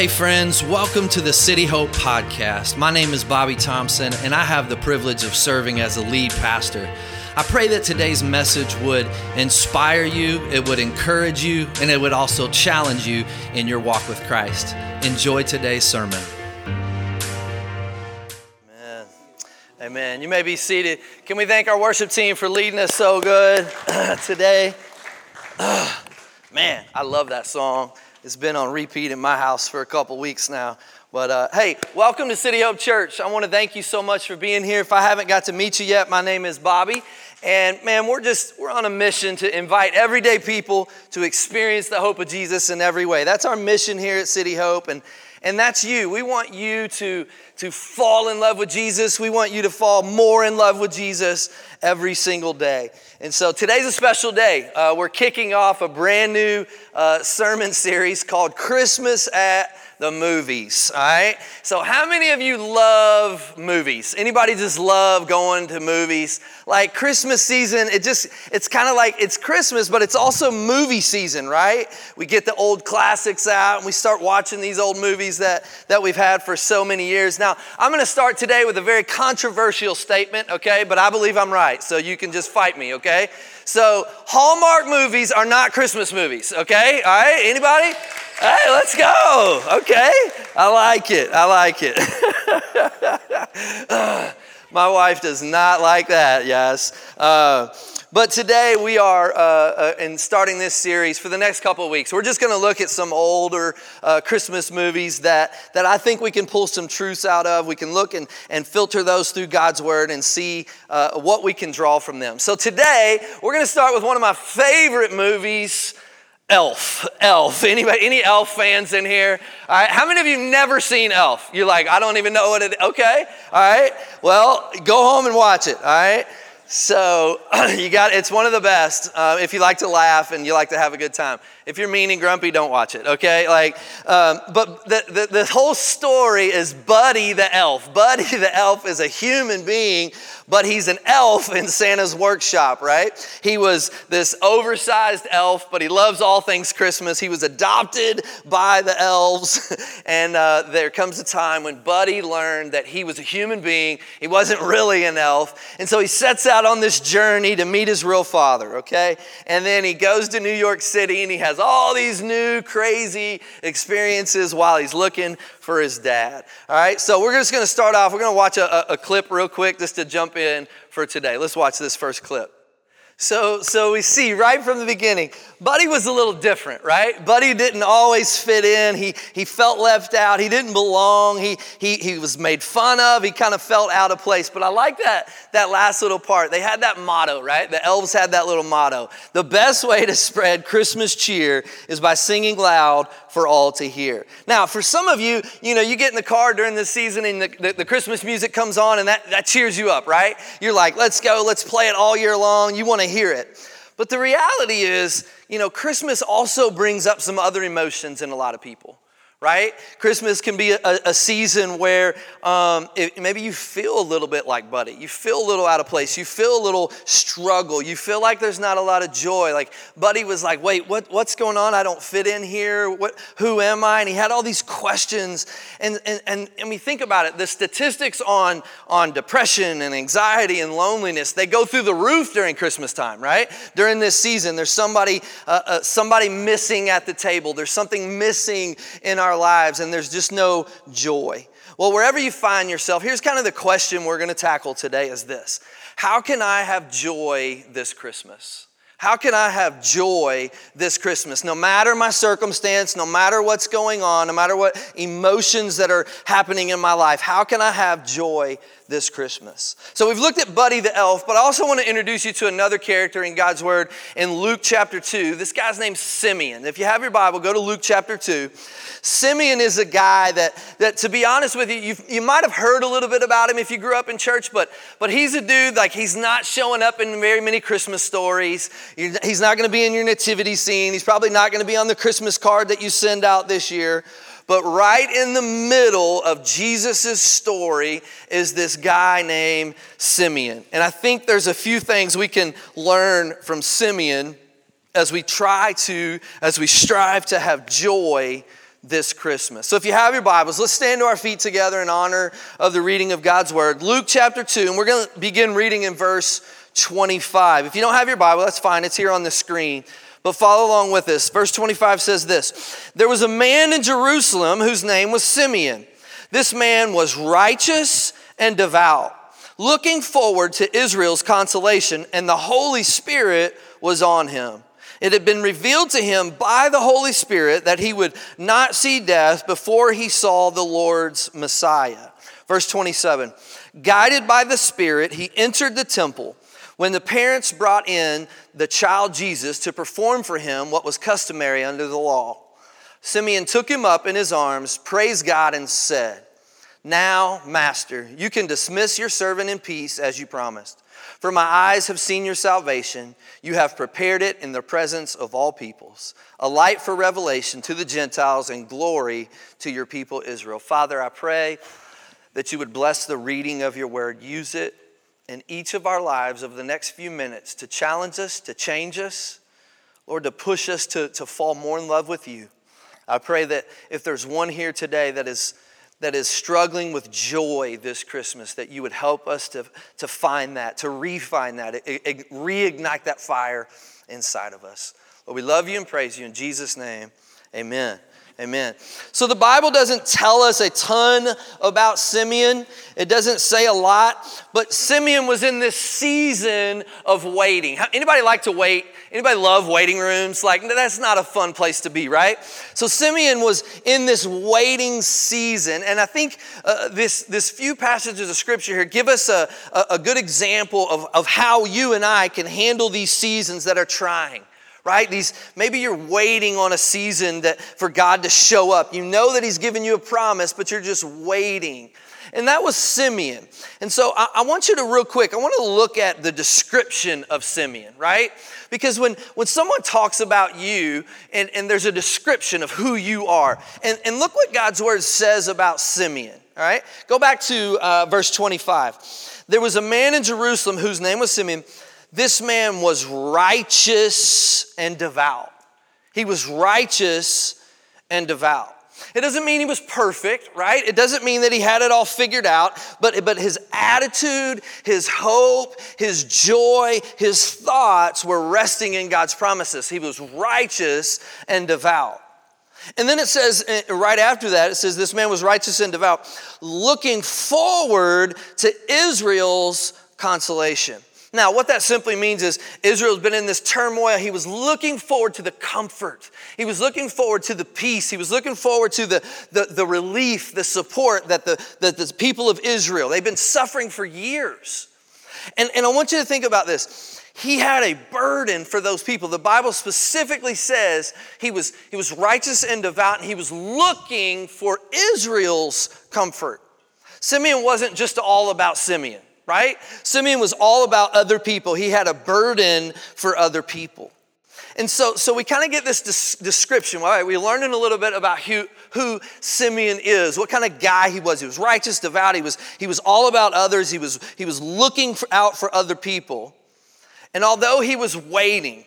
Hey, friends, welcome to the City Hope Podcast. My name is Bobby Thompson, and I have the privilege of serving as a lead pastor. I pray that today's message would inspire you, it would encourage you, and it would also challenge you in your walk with Christ. Enjoy today's sermon. Amen. Amen. You may be seated. Can we thank our worship team for leading us so good today? man, I love that song. It's been on repeat in my house for a couple weeks now. But uh, hey, welcome to City Hope Church. I want to thank you so much for being here. If I haven't got to meet you yet, my name is Bobby. And man, we're just, we're on a mission to invite everyday people to experience the hope of Jesus in every way. That's our mission here at City Hope. And, and that's you. We want you to, to fall in love with Jesus. We want you to fall more in love with Jesus every single day. And so today's a special day. Uh, we're kicking off a brand new uh, sermon series called Christmas at the movies all right? So how many of you love movies? Anybody just love going to movies? Like christmas season it just it's kind of like it's christmas but it's also movie season right? We get the old classics out and we start watching these old movies that that we've had for so many years. Now i'm going to start today with a very controversial statement okay? But i believe i'm right so you can just fight me okay so hallmark movies are not christmas movies okay all right anybody Hey, let's go. Okay. I like it. I like it. my wife does not like that, yes. Uh, but today we are uh, uh, in starting this series for the next couple of weeks. We're just going to look at some older uh, Christmas movies that, that I think we can pull some truths out of. We can look and, and filter those through God's Word and see uh, what we can draw from them. So today we're going to start with one of my favorite movies. Elf, Elf. Anybody, any Elf fans in here? All right. How many of you never seen Elf? You're like, I don't even know what it. Okay. All right. Well, go home and watch it. All right. So you got it's one of the best uh, if you like to laugh and you like to have a good time. If you're mean and grumpy, don't watch it. Okay, like, um, but the, the the whole story is Buddy the elf. Buddy the elf is a human being, but he's an elf in Santa's workshop. Right? He was this oversized elf, but he loves all things Christmas. He was adopted by the elves, and uh, there comes a time when Buddy learned that he was a human being. He wasn't really an elf, and so he sets out on this journey to meet his real father, okay? And then he goes to New York City and he has all these new crazy experiences while he's looking for his dad. All right, so we're just gonna start off. We're gonna watch a, a, clip real quick just to jump in for today. Let's watch this first clip. So, so we see right from the beginning, Buddy was a little different, right? Buddy didn't always fit in. He, he felt left out. He didn't belong. He, he, he was made fun of. He kind of felt out of place. But I like that, that last little part. They had that motto, right? The elves had that little motto. The best way to spread Christmas cheer is by singing loud for all to hear. Now, for some of you, you know, you get in the car during the season and the, the, the Christmas music comes on and that, that cheers you up, right? You're like, let's go, let's play it all year long. You want to hear it. But the reality is, you know, Christmas also brings up some other emotions in a lot of people right? Christmas can be a, a season where um, it, maybe you feel a little bit like Buddy. You feel a little out of place. You feel a little struggle. You feel like there's not a lot of joy. Like Buddy was like, wait, what, what's going on? I don't fit in here. What, who am I? And he had all these questions. And, and, and, and we think about it, the statistics on, on depression and anxiety and loneliness, they go through the roof during Christmas time, right? During this season, there's somebody, uh, uh, somebody missing at the table. There's something missing in our our lives and there's just no joy. Well, wherever you find yourself, here's kind of the question we're going to tackle today is this. How can I have joy this Christmas? How can I have joy this Christmas? No matter my circumstance, no matter what's going on, no matter what emotions that are happening in my life, how can I have joy this Christmas. So we've looked at Buddy the elf, but I also want to introduce you to another character in God's Word in Luke chapter 2. This guy's named Simeon. If you have your Bible, go to Luke chapter 2. Simeon is a guy that, that to be honest with you, you, you might have heard a little bit about him if you grew up in church, but, but he's a dude, like he's not showing up in very many Christmas stories. He's not going to be in your nativity scene. He's probably not going to be on the Christmas card that you send out this year. But right in the middle of Jesus' story is this guy named Simeon. And I think there's a few things we can learn from Simeon as we try to, as we strive to have joy this Christmas. So if you have your Bibles, let's stand to our feet together in honor of the reading of God's Word. Luke chapter 2, and we're going to begin reading in verse 25. If you don't have your Bible, that's fine, it's here on the screen. But follow along with this. Verse 25 says this There was a man in Jerusalem whose name was Simeon. This man was righteous and devout, looking forward to Israel's consolation, and the Holy Spirit was on him. It had been revealed to him by the Holy Spirit that he would not see death before he saw the Lord's Messiah. Verse 27 Guided by the Spirit, he entered the temple. When the parents brought in the child Jesus to perform for him what was customary under the law, Simeon took him up in his arms, praised God, and said, Now, Master, you can dismiss your servant in peace as you promised. For my eyes have seen your salvation. You have prepared it in the presence of all peoples, a light for revelation to the Gentiles and glory to your people Israel. Father, I pray that you would bless the reading of your word. Use it in each of our lives over the next few minutes to challenge us, to change us, Lord, to push us to, to fall more in love with you. I pray that if there's one here today that is that is struggling with joy this Christmas, that you would help us to, to find that, to refine that, reignite that fire inside of us. Lord, we love you and praise you in Jesus' name. Amen. Amen. So the Bible doesn't tell us a ton about Simeon. It doesn't say a lot, but Simeon was in this season of waiting. Anybody like to wait? Anybody love waiting rooms? Like that's not a fun place to be, right? So Simeon was in this waiting season, and I think uh, this this few passages of scripture here give us a, a, a good example of, of how you and I can handle these seasons that are trying right? These maybe you're waiting on a season that for God to show up. You know that He's given you a promise, but you're just waiting. And that was Simeon. And so I, I want you to real quick, I want to look at the description of Simeon, right? Because when, when someone talks about you and, and there's a description of who you are, and, and look what God's word says about Simeon, all right? Go back to uh, verse 25. There was a man in Jerusalem whose name was Simeon. This man was righteous and devout. He was righteous and devout. It doesn't mean he was perfect, right? It doesn't mean that he had it all figured out, but, but his attitude, his hope, his joy, his thoughts were resting in God's promises. He was righteous and devout. And then it says, eh, right after that, it says, This man was righteous and devout, looking forward to Israel's consolation. Now, what that simply means is Israel's been in this turmoil. He was looking forward to the comfort. He was looking forward to the peace. He was looking forward to the, the, the relief, the support that the, that the people of Israel, they've been suffering for years. And, and I want you to think about this. He had a burden for those people. The Bible specifically says he was, he was righteous and devout, and he was looking for Israel's comfort. Simeon wasn't just all about Simeon right? Simeon was all about other people. He had a burden for other people. And so, so we kind of get this des- description. All right, we're learning a little bit about who, who Simeon is, what kind of guy he was. He was righteous, devout. He was, he was all about others. He was, he was looking for, out for other people. And although he was waiting,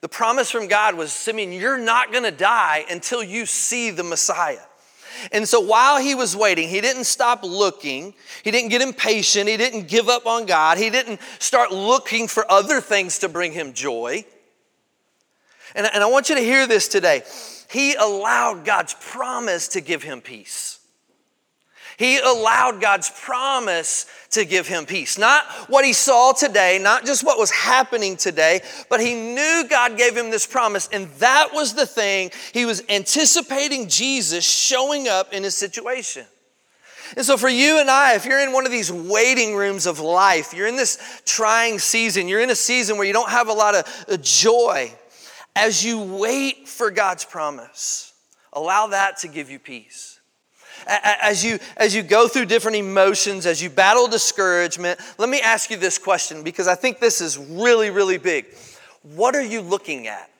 the promise from God was Simeon, you're not going to die until you see the Messiah. And so while he was waiting, he didn't stop looking. He didn't get impatient. He didn't give up on God. He didn't start looking for other things to bring him joy. And, and I want you to hear this today. He allowed God's promise to give him peace. He allowed God's promise to give him peace. Not what he saw today, not just what was happening today, but he knew God gave him this promise, and that was the thing. He was anticipating Jesus showing up in his situation. And so, for you and I, if you're in one of these waiting rooms of life, you're in this trying season, you're in a season where you don't have a lot of uh, joy, as you wait for God's promise, allow that to give you peace as you as you go through different emotions as you battle discouragement let me ask you this question because i think this is really really big what are you looking at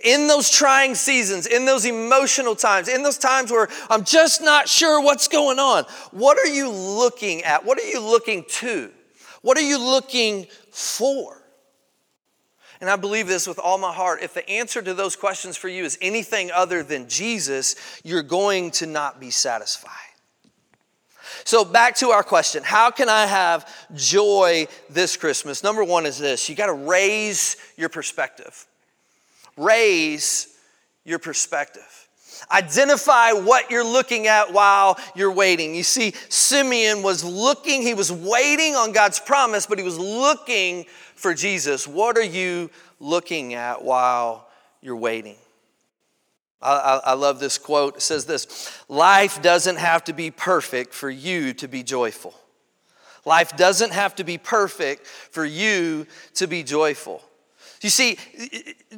in those trying seasons, in those emotional times, in those times where I'm just not sure what's going on, what are you looking at? What are you looking to? What are you looking for? And I believe this with all my heart, if the answer to those questions for you is anything other than Jesus, you're going to not be satisfied. So, back to our question How can I have joy this Christmas? Number one is this you got to raise your perspective. Raise your perspective. Identify what you're looking at while you're waiting. You see, Simeon was looking, he was waiting on God's promise, but he was looking for Jesus. What are you looking at while you're waiting? I, I, I, love this quote. It says this Life doesn't have to be perfect for you to be joyful. Life doesn't have to be perfect for you to be joyful. You see,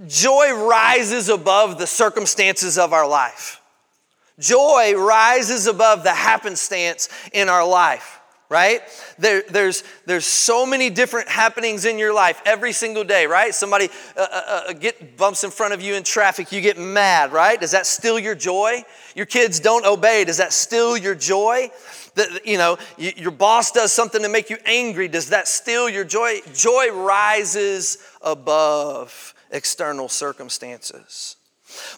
joy rises above the circumstances of our life. Joy rises above the happenstance in our life, right? There, there's, there's so many different happenings in your life every single day, right? Somebody uh, uh, uh, get bumps in front of you in traffic, you get mad, right? Does that steal your joy? Your kids don't obey, does that steal your joy? That, you know, your boss does something to make you angry, does that steal your joy? Joy rises above external circumstances.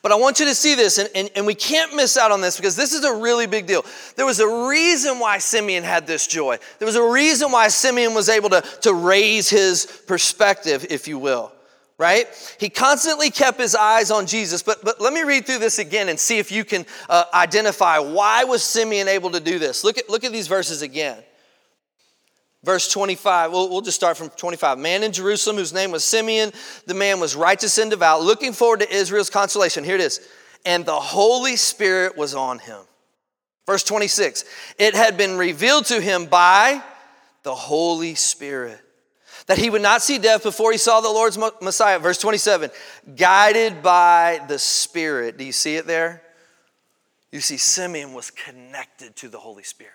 But I want you to see this, and, and, and, we can't miss out on this because this is a really big deal. There was a reason why Simeon had this joy. There was a reason why Simeon was able to, to raise his perspective, if you will right? He constantly kept his eyes on Jesus. But, but let me read through this again and see if you can uh, identify why was Simeon able to do this. Look at, look at these verses again. Verse 25, we'll, we'll just start from 25. Man in Jerusalem whose name was Simeon, the man was righteous and devout, looking forward to Israel's consolation. Here it is. And the Holy Spirit was on him. Verse 26, it had been revealed to him by the Holy Spirit that he would not see death before he saw the Lord's Messiah. Verse 27 guided by the Spirit. Do you see it there? You see, Simeon was connected to the Holy Spirit.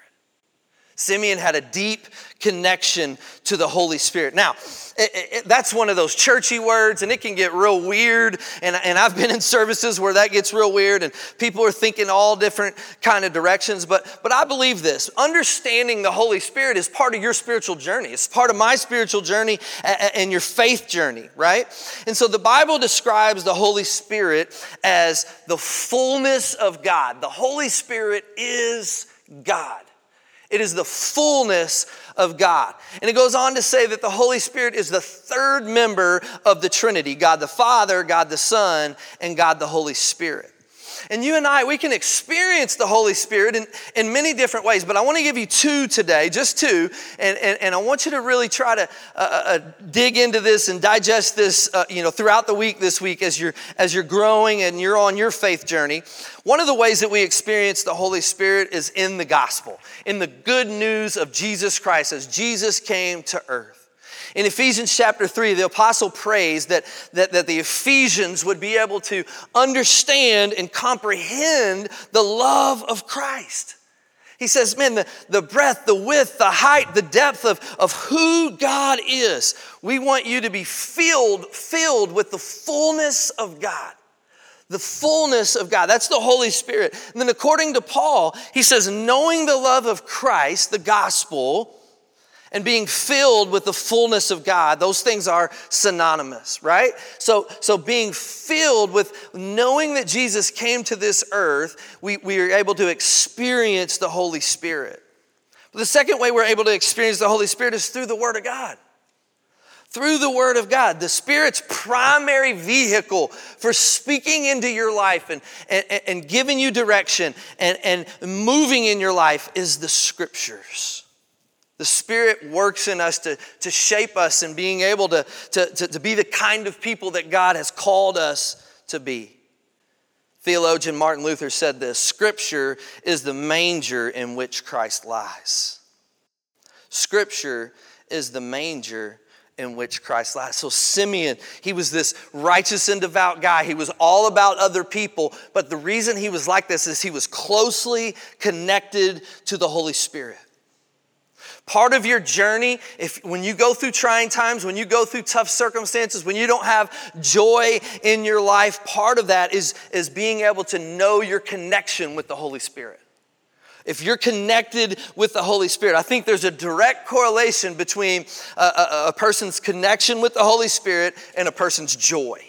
Simeon had a deep connection to the Holy Spirit. Now, it, it, that's one of those churchy words, and it can get real weird. And, and I've been in services where that gets real weird, and people are thinking all different kind of directions. But, but I believe this understanding the Holy Spirit is part of your spiritual journey. It's part of my spiritual journey and your faith journey, right? And so the Bible describes the Holy Spirit as the fullness of God. The Holy Spirit is God. It is the fullness of God. And it goes on to say that the Holy Spirit is the third member of the Trinity God the Father, God the Son, and God the Holy Spirit. And you and I, we can experience the Holy Spirit in, in many different ways, but I want to give you two today, just two, and, and, and I want you to really try to uh, uh, uh, dig into this and digest this, uh, you know, throughout the week this week as you're, as you're growing and you're on your faith journey. One of the ways that we experience the Holy Spirit is in the gospel, in the good news of Jesus Christ as Jesus came to earth. In Ephesians chapter 3, the apostle prays that, that, that the Ephesians would be able to understand and comprehend the love of Christ. He says, man, the, the breadth, the width, the height, the depth of, of who God is. We want you to be filled, filled with the fullness of God. The fullness of God. That's the Holy Spirit. And then according to Paul, he says, knowing the love of Christ, the gospel, and being filled with the fullness of God, those things are synonymous, right? So, so being filled with knowing that Jesus came to this earth, we, we are able to experience the Holy Spirit. But the second way we're able to experience the Holy Spirit is through the Word of God. Through the Word of God, the Spirit's primary vehicle for speaking into your life and, and, and giving you direction and, and moving in your life is the Scriptures. The Spirit works in us to, to shape us and being able to, to, to, to be the kind of people that God has called us to be. Theologian Martin Luther said this Scripture is the manger in which Christ lies. Scripture is the manger in which Christ lies. So, Simeon, he was this righteous and devout guy. He was all about other people. But the reason he was like this is he was closely connected to the Holy Spirit. Part of your journey, if when you go through trying times, when you go through tough circumstances, when you don't have joy in your life, part of that is, is being able to know your connection with the Holy Spirit. if you're connected with the Holy Spirit, I think there's a direct correlation between a, a, a, person's connection with the Holy Spirit and a person's joy.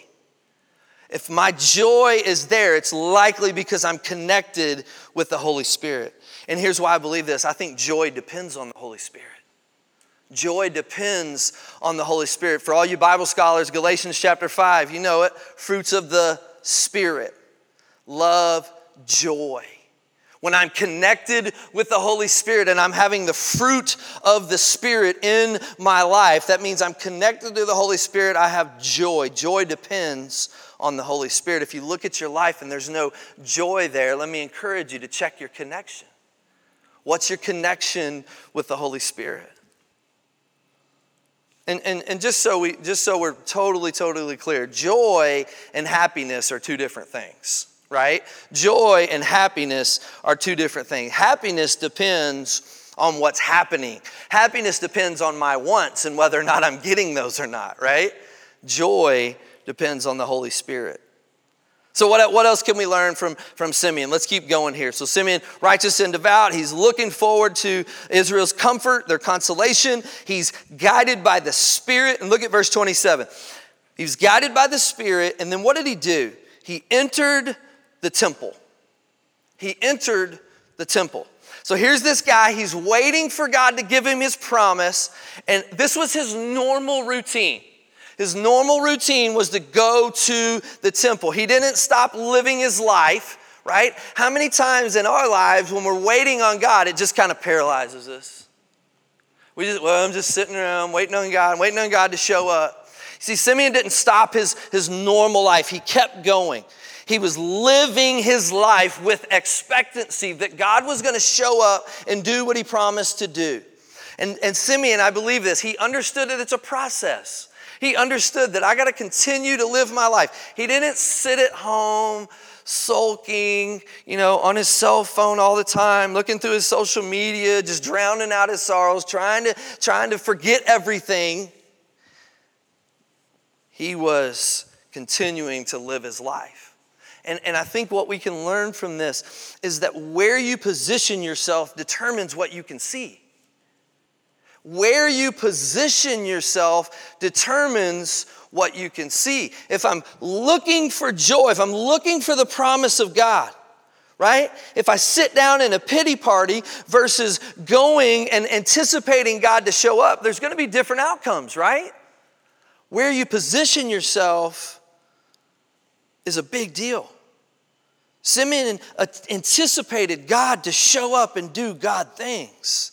If my joy is there, it's likely because I'm connected with the Holy Spirit. And here's why I believe this I think joy depends on the Holy Spirit. Joy depends on the Holy Spirit. For all you Bible scholars, Galatians chapter 5, you know it fruits of the Spirit love, joy when I'm connected with the Holy Spirit and I'm having the fruit of the Spirit in my life, that means I'm connected to the Holy Spirit. I have joy. Joy depends on the Holy Spirit. If you look at your life and there's no joy there, let me encourage you to check your connection. What's your connection with the Holy Spirit? And, and, and just, so we, just so we're totally, totally clear, joy and happiness are two different things right? Joy and happiness are two different things. Happiness depends on what's happening, happiness depends on my wants and whether or not I'm getting those or not, right? Joy depends on the Holy Spirit. So, what, what else can we learn from, from Simeon? Let's keep going here. So, Simeon, righteous and devout, he's looking forward to Israel's comfort, their consolation. He's guided by the Spirit. And look at verse 27. He was guided by the Spirit, and then what did he do? He entered the temple. He entered the temple. So here's this guy, he's waiting for God to give him his promise, and this was his normal routine. His normal routine was to go to the temple. He didn't stop living his life, right? How many times in our lives when we're waiting on God, it just kind of paralyzes us? We just, well, I'm just sitting around waiting on God, waiting on God to show up. See, Simeon didn't stop his, his normal life, he kept going. He was living his life with expectancy that God was going to show up and do what he promised to do. And, and Simeon, I believe this, he understood that it's a process. He understood that I got to continue to live my life. He didn't sit at home sulking, you know, on his cell phone all the time, looking through his social media, just drowning out his sorrows, trying to trying to forget everything. He was continuing to live his life. And, and I think what we can learn from this is that where you position yourself determines what you can see. Where you position yourself determines what you can see. If I'm looking for joy, if I'm looking for the promise of God, right? If I sit down in a pity party versus going and anticipating God to show up, there's gonna be different outcomes, right? Where you position yourself is a big deal. Simeon uh, anticipated God to show up and do God things.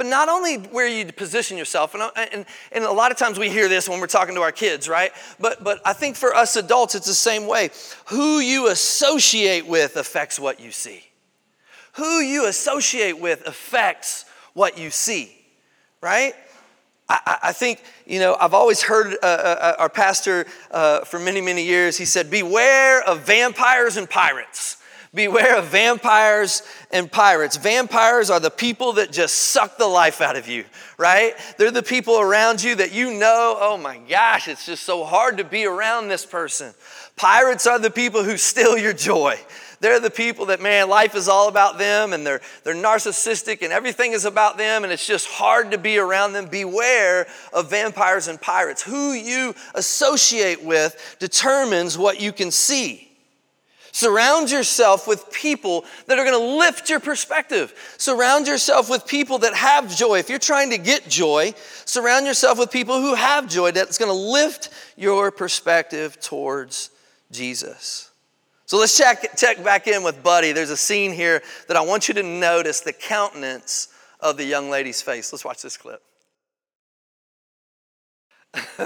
But not only where you position yourself, and, and, and a lot of times we hear this when we're talking to our kids, right? But, but I think for us adults, it's the same way. Who you associate with affects what you see. Who you associate with affects what you see, right? I, I think, you know, I've always heard uh, uh, uh, our pastor uh, for many, many years, he said, Beware of vampires and pirates. Beware of vampires and pirates. Vampires are the people that just suck the life out of you, right? They're the people around you that you know, oh my gosh, it's just so hard to be around this person. Pirates are the people who steal your joy. They're the people that, man, life is all about them and they're, they're narcissistic and everything is about them and it's just hard to be around them. Beware of vampires and pirates. Who you associate with determines what you can see. Surround yourself with people that are going to lift your perspective. Surround yourself with people that have joy. If you're trying to get joy, surround yourself with people who have joy that's going to lift your perspective towards Jesus. So let's check, check back in with Buddy. There's a scene here that I want you to notice the countenance of the young lady's face. Let's watch this clip.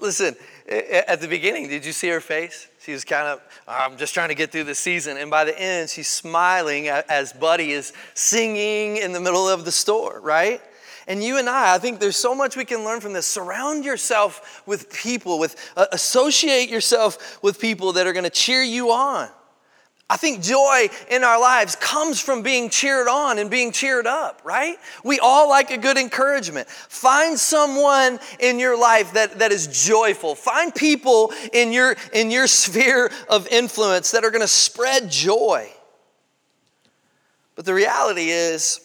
Listen, at the beginning, did you see her face? She was kind of, I'm just trying to get through the season. And by the end, she's smiling as Buddy is singing in the middle of the store, right? And you and I, I think there's so much we can learn from this. Surround yourself with people, with uh, associate yourself with people that are going to cheer you on. I think joy in our lives comes from being cheered on and being cheered up, right? We all like a good encouragement. Find someone in your life that, that is joyful. Find people in your, in your sphere of influence that are gonna spread joy. But the reality is,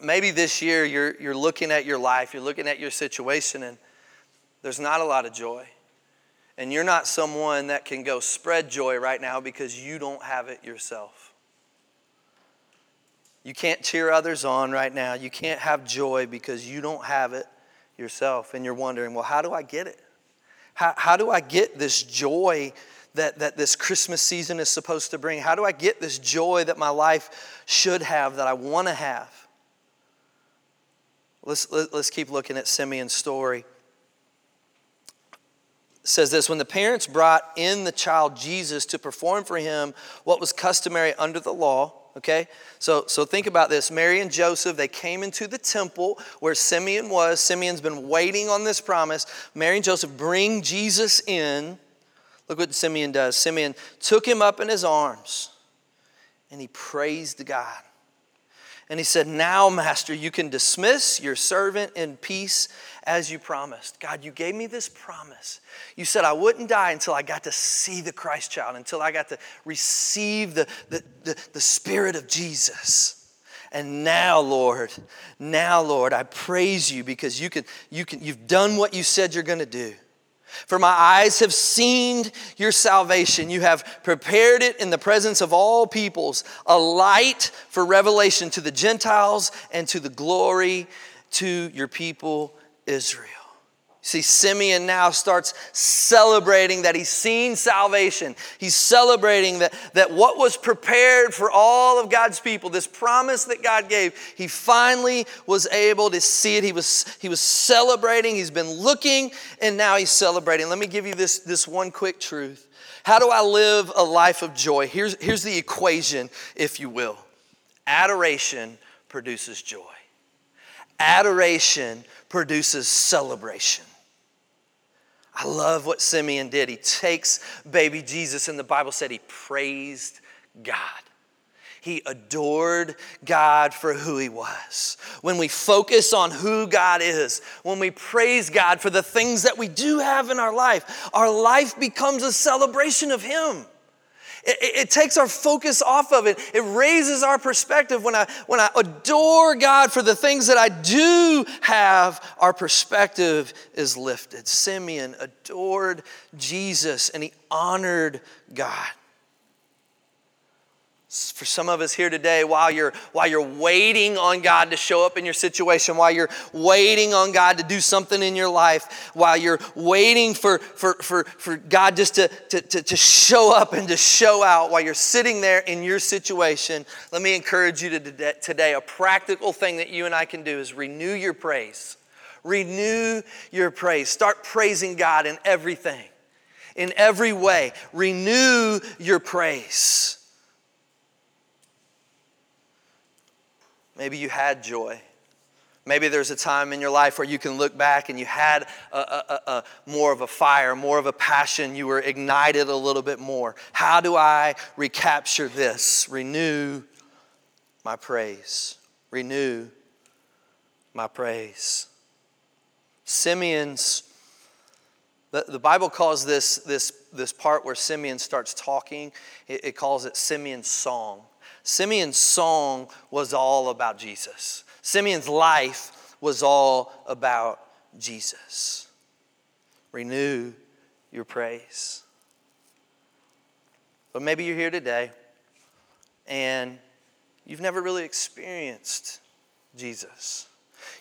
maybe this year you're, you're looking at your life, you're looking at your situation, and there's not a lot of joy. And you're not someone that can go spread joy right now because you don't have it yourself. You can't cheer others on right now. You can't have joy because you don't have it yourself. And you're wondering, well, how do I get it? How, how do I get this joy that, that this Christmas season is supposed to bring? How do I get this joy that my life should have, that I want to have? Let's, let, us let us keep looking at Simeon's story says this when the parents brought in the child Jesus to perform for him what was customary under the law, okay? So, so think about this. Mary and Joseph, they came into the temple where Simeon was. Simeon's been waiting on this promise. Mary and Joseph bring Jesus in. Look what Simeon does. Simeon took him up in his arms and he praised God. And he said, Now, Master, you can dismiss your servant in peace as you promised. God, you gave me this promise. You said I wouldn't die until I got to see the Christ child, until I got to receive the, the, the, the Spirit of Jesus. And now, Lord, now, Lord, I praise you because you can, you can, you've done what you said you're going to do. For my eyes have seen your salvation. You have prepared it in the presence of all peoples, a light for revelation to the Gentiles and to the glory to your people Israel. See, Simeon now starts celebrating that he's seen salvation. He's celebrating that, that what was prepared for all of God's people, this promise that God gave, he finally was able to see it. He was, he was celebrating, he's been looking, and now he's celebrating. Let me give you this, this one quick truth. How do I live a life of joy? Here's, here's the equation, if you will adoration produces joy. Adoration produces celebration. I love what Simeon did. He takes baby Jesus, and the Bible said he praised God. He adored God for who He was. When we focus on who God is, when we praise God for the things that we do have in our life, our life becomes a celebration of Him. It, it, takes our focus off of it. It raises our perspective. When I, when I adore God for the things that I do have, our perspective is lifted. Simeon adored Jesus and he honored God for some of us here today while you're while you're waiting on god to show up in your situation while you're waiting on god to do something in your life while you're waiting for for for, for god just to, to, to, to show up and to show out while you're sitting there in your situation let me encourage you to today. A practical thing that you and i can do is renew your praise. Renew your praise. Start praising god in everything in every way. Renew your praise Maybe you had joy. Maybe there's a time in your life where you can look back and you had a, a, a, more of a fire, more of a passion. You were ignited a little bit more. How do I recapture this? Renew my praise. Renew my praise. Simeon's, the, the Bible calls this, this, this part where Simeon starts talking, it, it calls it Simeon's song. Simeon's song was all about Jesus. Simeon's life was all about Jesus. Renew your praise. But maybe you're here today and you've never really experienced Jesus.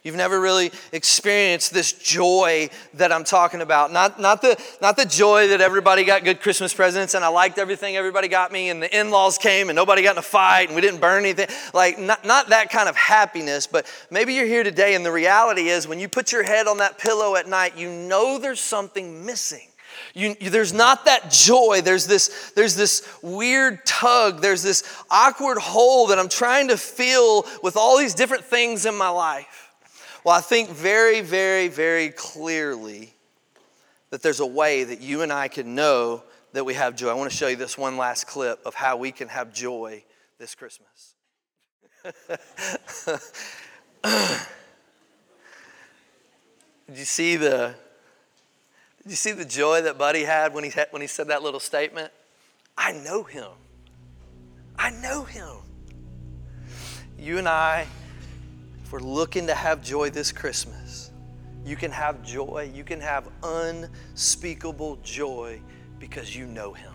You've never really experienced this joy that I'm talking about. Not, not, the, not the joy that everybody got good Christmas presents and I liked everything everybody got me and the in laws came and nobody got in a fight and we didn't burn anything. Like, not, not that kind of happiness, but maybe you're here today and the reality is when you put your head on that pillow at night, you know there's something missing. You, you, there's not that joy. There's this, there's this weird tug. There's this awkward hole that I'm trying to fill with all these different things in my life. Well, I think very, very, very clearly that there's a way that you and I can know that we have joy. I want to show you this one last clip of how we can have joy this Christmas. did you see the did you see the joy that Buddy had when he had, when he said that little statement? I know him. I know him. You and I, we're looking to have joy this Christmas, you can have joy. You can have unspeakable joy because you know Him.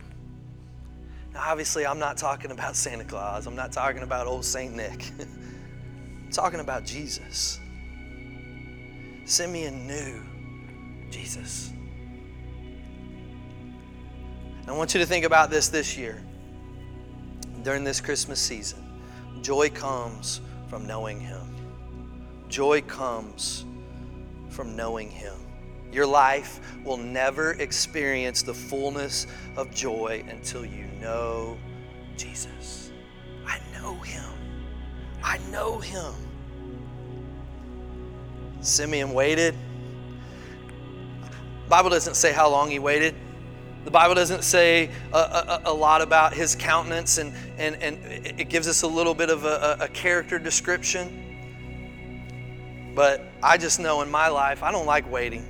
Now, obviously, I'm not talking about Santa Claus. I'm not talking about old St. Nick. I'm talking about Jesus. Simeon knew Jesus. I want you to think about this this year during this Christmas season. Joy comes from knowing Him. Joy comes from knowing Him. Your life will never experience the fullness of joy until you know Jesus. I know Him. I know Him. Simeon waited. Bible doesn't say how long he waited. The Bible doesn't say a, a, a, lot about his countenance, and, and, and it gives us a little bit of a, a character description. But I just know in my life, I don't like waiting.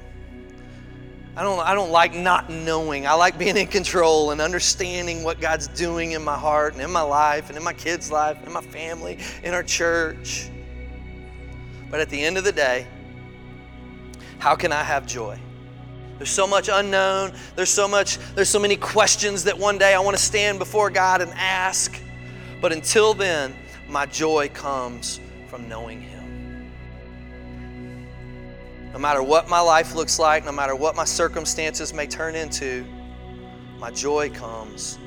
I don't, I don't like not knowing. I like being in control and understanding what God's doing in my heart and in my life and in my kids' life, and in my family, in our church. But at the end of the day, how can I have joy? There's so much unknown. There's so much there's so many questions that one day I want to stand before God and ask. But until then, my joy comes from knowing him. No matter what my life looks like, no matter what my circumstances may turn into, my joy comes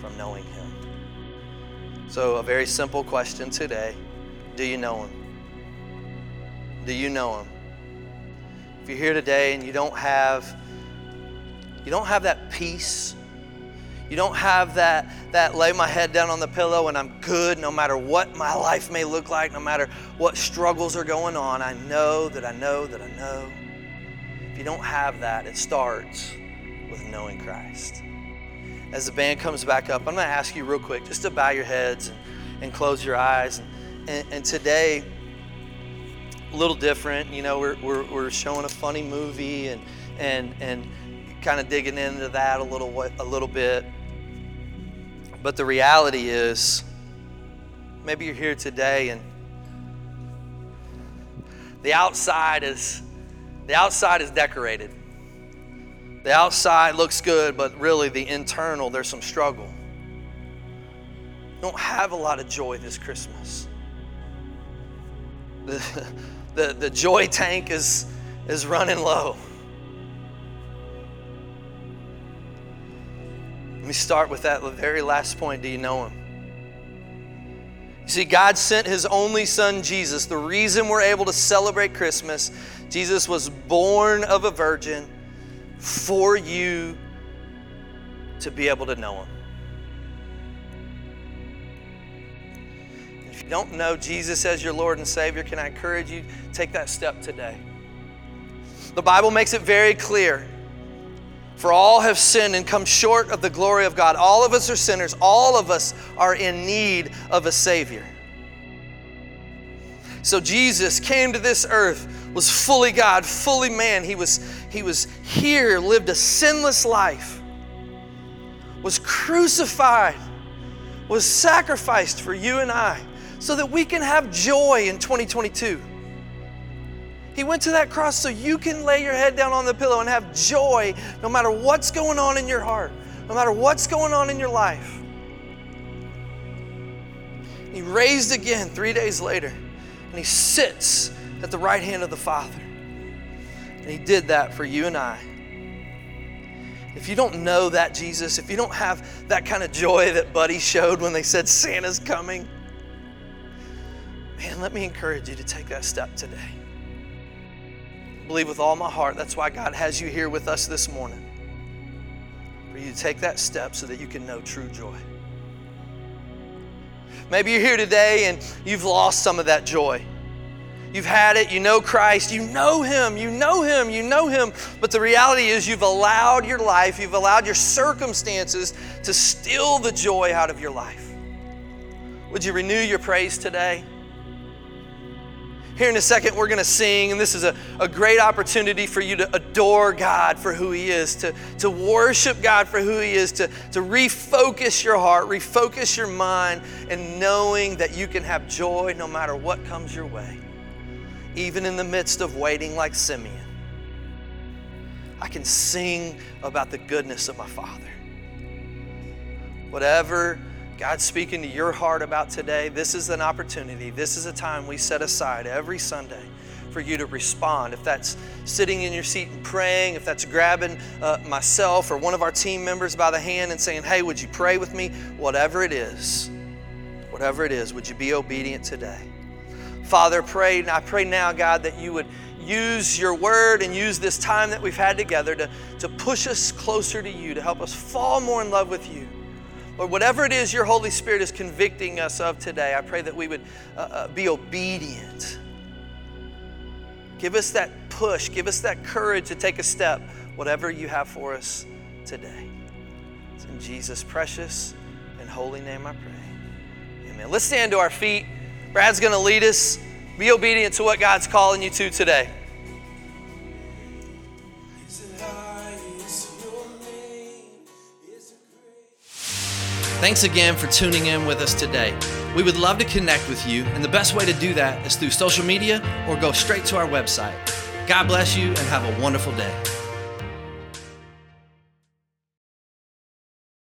from knowing him. So, a very simple question today Do you know him? Do you know him? If you're here today and you don't have you don't have that peace, you don't have that that lay my head down on the pillow and I'm good no matter what my life may look like, no matter what struggles are going on, I know that I know that I know. If you don't have that, it starts with knowing Christ. As the band comes back up, I'm going to ask you real quick just to bow your heads and, and close your eyes. And, and, and today, a little different. You know, we're, we're, we're showing a funny movie and, and, and kind of digging into that a little, a little bit. But the reality is, maybe you're here today and the outside is the outside is decorated. The outside looks good, but really the internal, there's some struggle. You don't have a lot of joy this Christmas. The, the, the joy tank is, is running low. Me start with that very last point. Do you know him? You see, God sent his only son, Jesus. The reason we're able to celebrate Christmas, Jesus was born of a virgin for you to be able to know him. If you don't know Jesus as your Lord and Savior, can I encourage you take that step today? The Bible makes it very clear. For all have sinned and come short of the glory of God. All of us are sinners. All of us are in need of a Savior. So Jesus came to this earth, was fully God, fully man. He was, he was here, lived a sinless life, was crucified, was sacrificed for you and I so that we can have joy in 2022. He went to that cross so you can lay your head down on the pillow and have joy no matter what's going on in your heart, no matter what's going on in your life. He raised again three days later, and he sits at the right hand of the Father. And he did that for you and I. If you don't know that Jesus, if you don't have that kind of joy that Buddy showed when they said Santa's coming, Man, let me encourage you to take that step today. Believe with all my heart that's why God has you here with us this morning. For you to take that step so that you can know true joy. Maybe you're here today and you've lost some of that joy. You've had it, you know Christ, you know Him, you know Him, you know Him. But the reality is, you've allowed your life, you've allowed your circumstances to steal the joy out of your life. Would you renew your praise today? Here in a second, we're going to sing, and this is a, a great opportunity for you to adore God for who He is, to, to worship God for who He is, to, to refocus your heart, refocus your mind, and knowing that you can have joy no matter what comes your way, even in the midst of waiting like Simeon. I can sing about the goodness of my Father. Whatever God's speaking to your heart about today, this is an opportunity. This is a time we set aside every Sunday for you to respond. If that's sitting in your seat and praying, if that's grabbing uh, myself or one of our team members by the hand and saying, Hey, would you pray with me? Whatever it is, whatever it is, would you be obedient today? Father, pray, and I pray now, God, that you would use your word and use this time that we've had together to, to push us closer to you, to help us fall more in love with you. Lord, whatever it is your Holy Spirit is convicting us of today, I pray that we would uh, uh, be obedient. Give us that push, give us that courage to take a step, whatever you have for us today. It's in Jesus' precious and holy name I pray. Amen. Let's stand to our feet. Brad's going to lead us. Be obedient to what God's calling you to today. Thanks again for tuning in with us today. We would love to connect with you, and the best way to do that is through social media or go straight to our website. God bless you and have a wonderful day.